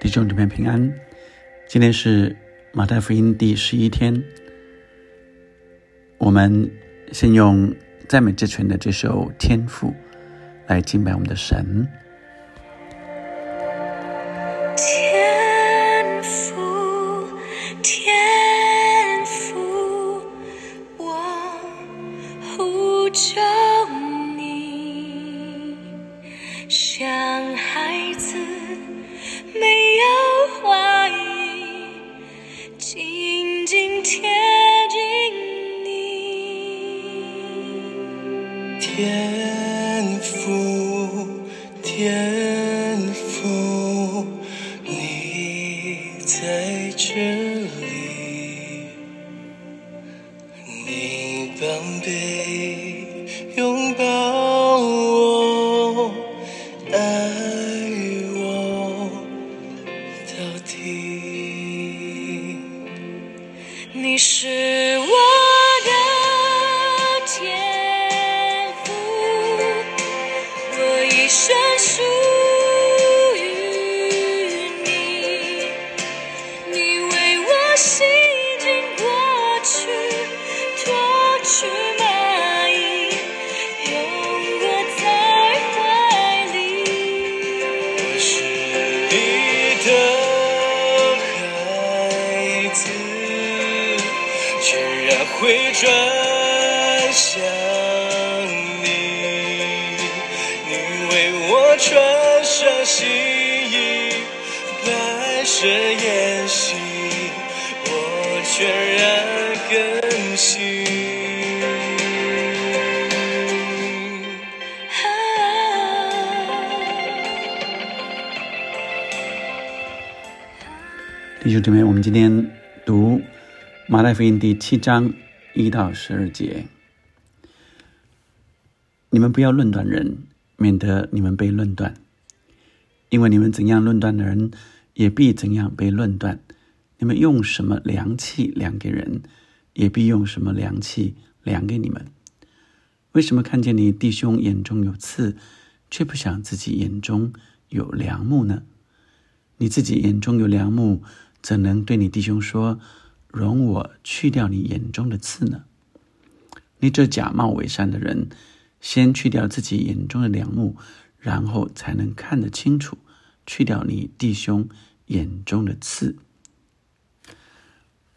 弟兄姊妹平安，今天是马太福音第十一天。我们先用赞美之泉的这首《天赋》来敬拜我们的神。天赋，我呼求 someday. 去拥我在怀里，我是你的孩子，转。弟兄姊妹，我们今天读马太福音第七章一到十二节。你们不要论断人，免得你们被论断。因为你们怎样论断的人，也必怎样被论断。你们用什么量器量给人，也必用什么量器量给你们。为什么看见你弟兄眼中有刺，却不想自己眼中有梁木呢？你自己眼中有梁木。怎能对你弟兄说：“容我去掉你眼中的刺呢？”你这假冒伪善的人，先去掉自己眼中的梁木，然后才能看得清楚，去掉你弟兄眼中的刺。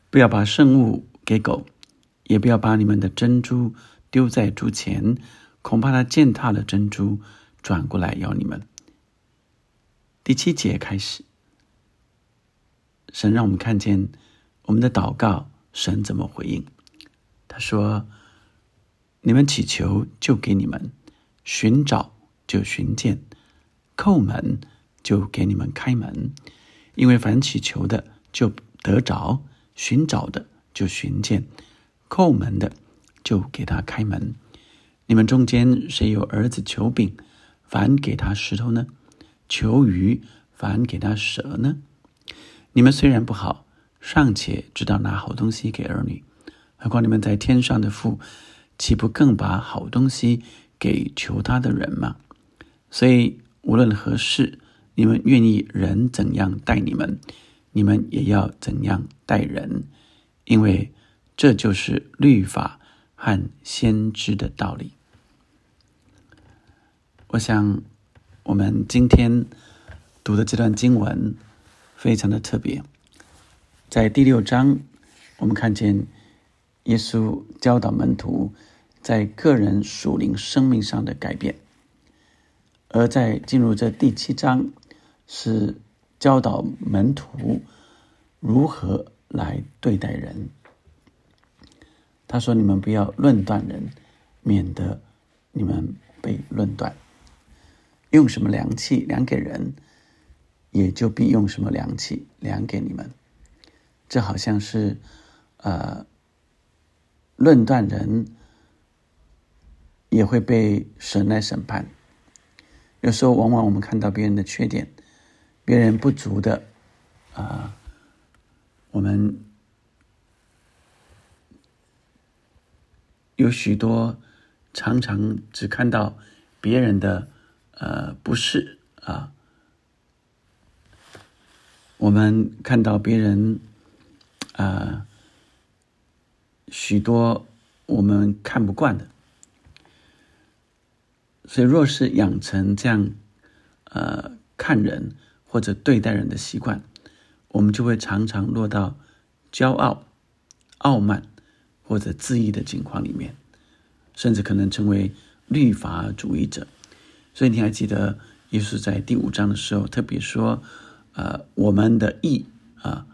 不要把圣物给狗，也不要把你们的珍珠丢在猪前，恐怕它践踏了珍珠，转过来咬你们。第七节开始。神让我们看见我们的祷告，神怎么回应？他说：“你们祈求，就给你们；寻找，就寻见；叩门，就给你们开门。因为凡祈求的，就得着；寻找的，就寻见；叩门的，就给他开门。你们中间谁有儿子求饼，反给他石头呢？求鱼，反给他蛇呢？”你们虽然不好，尚且知道拿好东西给儿女，何况你们在天上的父，岂不更把好东西给求他的人吗？所以无论何事，你们愿意人怎样待你们，你们也要怎样待人，因为这就是律法和先知的道理。我想，我们今天读的这段经文。非常的特别，在第六章，我们看见耶稣教导门徒在个人属灵生命上的改变；而在进入这第七章，是教导门徒如何来对待人。他说：“你们不要论断人，免得你们被论断。用什么量器量给人？”也就必用什么量器量给你们，这好像是，呃，论断人也会被神来审判。有时候，往往我们看到别人的缺点，别人不足的，啊，我们有许多常常只看到别人的，呃，不是啊。我们看到别人啊许多我们看不惯的，所以若是养成这样呃看人或者对待人的习惯，我们就会常常落到骄傲、傲慢或者自意的境况里面，甚至可能成为律法主义者。所以你还记得耶稣在第五章的时候特别说：“呃，我们的义啊，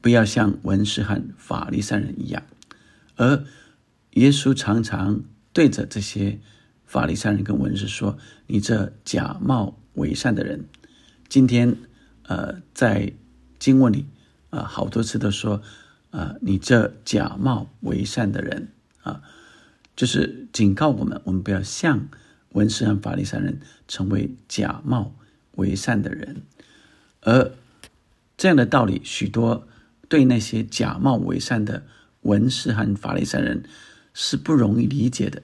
不要像文士和法利赛人一样。”而耶稣常常对着这些法利赛人跟文士说：“你这假冒伪善的人，今天呃，在经文里啊，好多次都说啊，你这假冒伪善的人啊，就是警告我们，我们不要像。”文士和法利赛人成为假冒伪善的人，而这样的道理，许多对那些假冒伪善的文士和法利赛人是不容易理解的，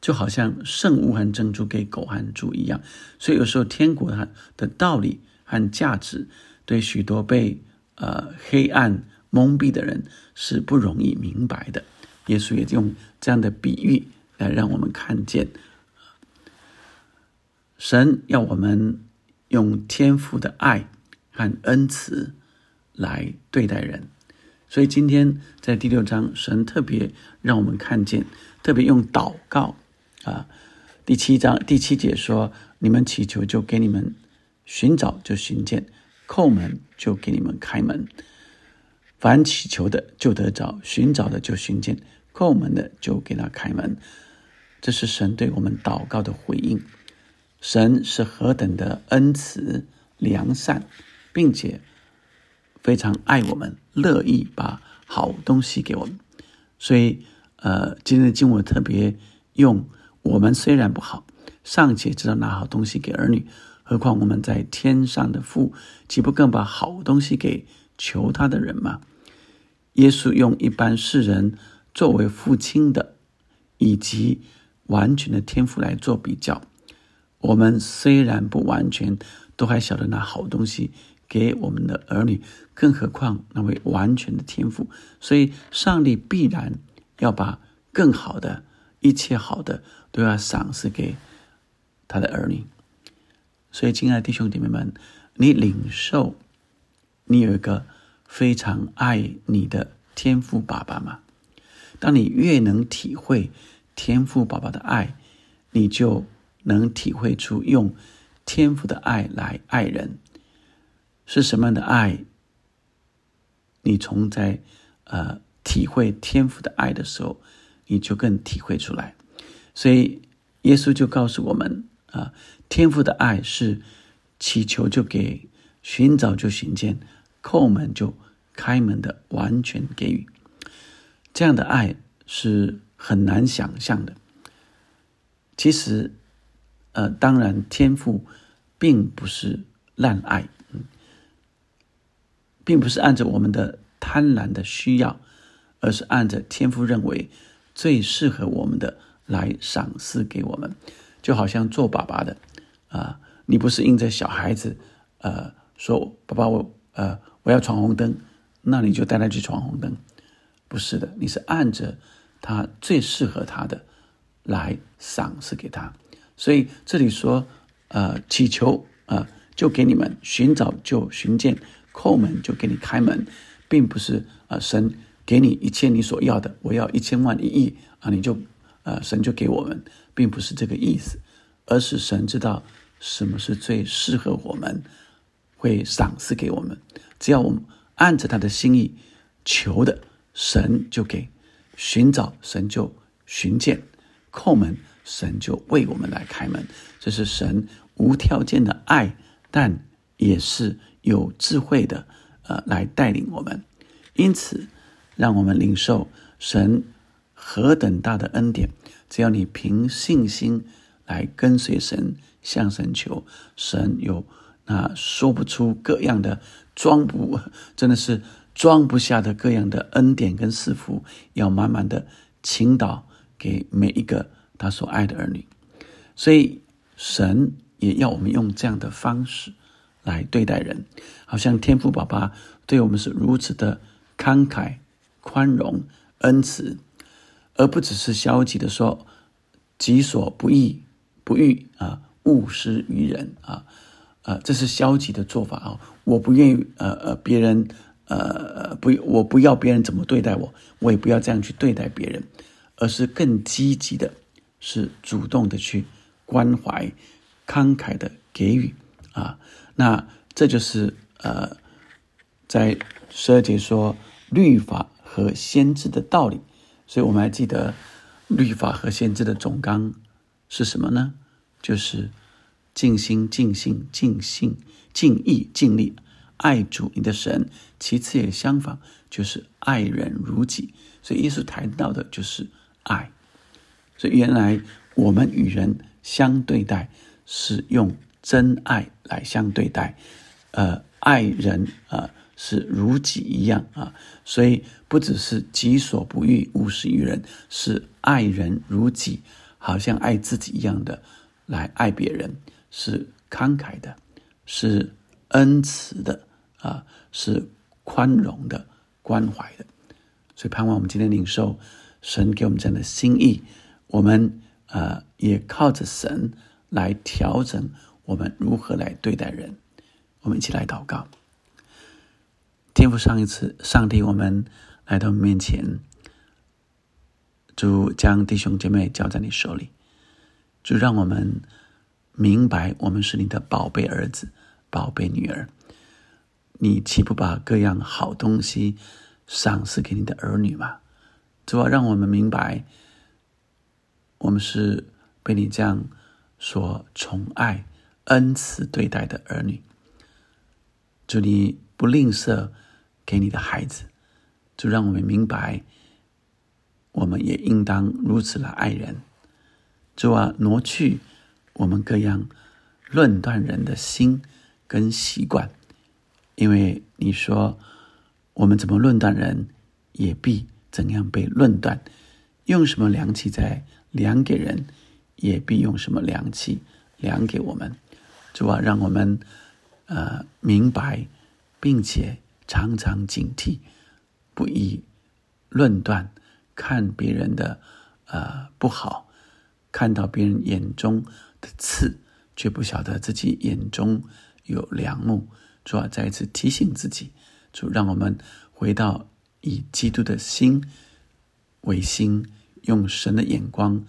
就好像圣物和珍珠给狗和猪一样。所以有时候天国它的道理和价值，对许多被呃黑暗蒙蔽的人是不容易明白的。耶稣也用这样的比喻来让我们看见。神要我们用天赋的爱和恩慈来对待人，所以今天在第六章，神特别让我们看见，特别用祷告啊。第七章第七节说：“你们祈求，就给你们；寻找，就寻见；叩门，就给你们开门。凡祈求的，就得着；寻找的，就寻见；叩门的，就给他开门。”这是神对我们祷告的回应。神是何等的恩慈良善，并且非常爱我们，乐意把好东西给我们。所以，呃，今天的经文特别用我们虽然不好，尚且知道拿好东西给儿女，何况我们在天上的父，岂不更把好东西给求他的人吗？耶稣用一般世人作为父亲的，以及完全的天赋来做比较。我们虽然不完全，都还晓得拿好东西给我们的儿女，更何况那位完全的天赋。所以，上帝必然要把更好的一切好的都要赏赐给他的儿女。所以，亲爱的弟兄姐妹们，你领受，你有一个非常爱你的天赋爸爸吗？当你越能体会天赋爸爸的爱，你就。能体会出用天赋的爱来爱人是什么样的爱？你从在呃体会天赋的爱的时候，你就更体会出来。所以耶稣就告诉我们啊，天赋的爱是祈求就给，寻找就寻见，叩门就开门的完全给予。这样的爱是很难想象的。其实。呃，当然，天赋并不是滥爱，并不是按照我们的贪婪的需要，而是按着天父认为最适合我们的来赏赐给我们。就好像做爸爸的啊，你不是应着小孩子，呃，说爸爸我呃我要闯红灯，那你就带他去闯红灯，不是的，你是按着他最适合他的来赏赐给他。所以这里说，呃，祈求啊，就给你们；寻找就寻见；叩门就给你开门，并不是啊，神给你一切你所要的，我要一千万一亿啊，你就啊，神就给我们，并不是这个意思，而是神知道什么是最适合我们，会赏赐给我们。只要我们按着他的心意求的，神就给；寻找神就寻见；叩门。神就为我们来开门，这是神无条件的爱，但也是有智慧的，呃，来带领我们。因此，让我们领受神何等大的恩典。只要你凭信心来跟随神，向神求，神有那说不出各样的装不，真的是装不下的各样的恩典跟赐福，要满满的倾倒给每一个。他所爱的儿女，所以神也要我们用这样的方式来对待人，好像天父爸爸对我们是如此的慷慨、宽容、恩慈，而不只是消极的说“己所不欲，不欲啊，勿施于人”啊，啊，这是消极的做法啊！我不愿意，呃呃，别人，呃不，我不要别人怎么对待我，我也不要这样去对待别人，而是更积极的，是主动的去关怀、慷慨的给予啊。那这就是呃，在十二节说律法和先知的道理，所以我们还记得律法和先知的总纲是什么呢？就是尽心、尽性、尽性、尽意、尽力爱主你的神。其次也相反，就是爱人如己。所以耶稣谈到的就是爱。所以原来我们与人相对待是用。真爱来相对待，呃，爱人啊是如己一样啊，所以不只是己所不欲，勿施于人，是爱人如己，好像爱自己一样的来爱别人，是慷慨的，是恩慈的啊，是宽容的、关怀的。所以盼望我们今天领受神给我们这样的心意，我们呃也靠着神来调整。我们如何来对待人？我们一起来祷告。天父，上一次，上帝，我们来到面前，主将弟兄姐妹交在你手里，主让我们明白，我们是你的宝贝儿子、宝贝女儿。你岂不把各样好东西赏赐给你的儿女吗？主要让我们明白，我们是被你这样所宠爱。恩慈对待的儿女，祝你不吝啬给你的孩子，就让我们明白，我们也应当如此来爱人。主啊，挪去我们各样论断人的心跟习惯，因为你说我们怎么论断人，也必怎样被论断；用什么量器在量给人，也必用什么量器量给我们。主啊，让我们呃明白，并且常常警惕，不以论断看别人的呃不好，看到别人眼中的刺，却不晓得自己眼中有良木。主啊，再一次提醒自己，主让我们回到以基督的心为心，用神的眼光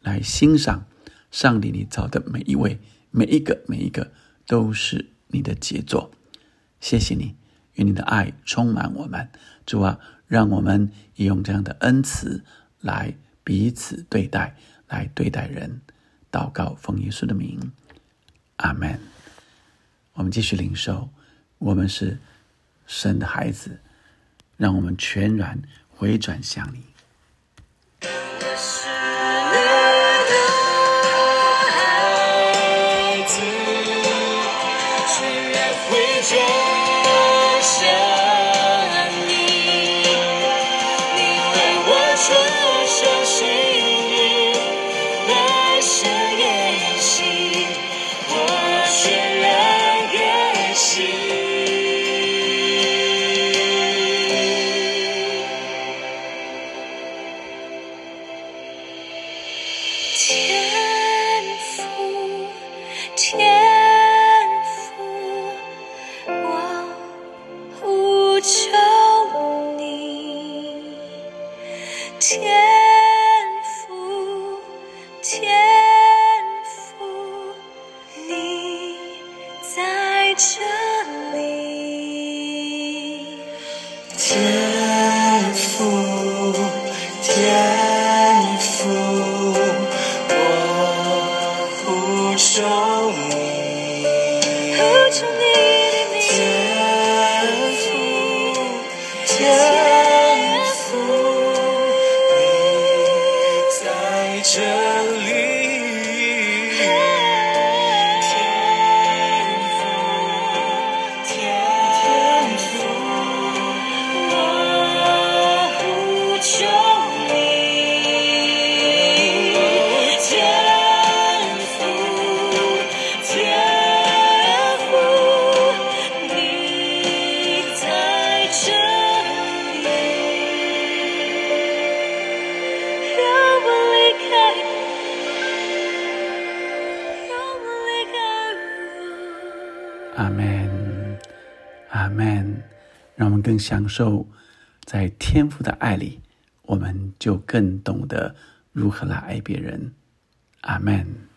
来欣赏上帝你造的每一位。每一个，每一个都是你的杰作，谢谢你，愿你的爱充满我们，主啊，让我们也用这样的恩慈来彼此对待，来对待人。祷告，奉耶稣的名，阿门。我们继续领受，我们是神的孩子，让我们全然回转向你。这享受在天赋的爱里，我们就更懂得如何来爱别人。阿门。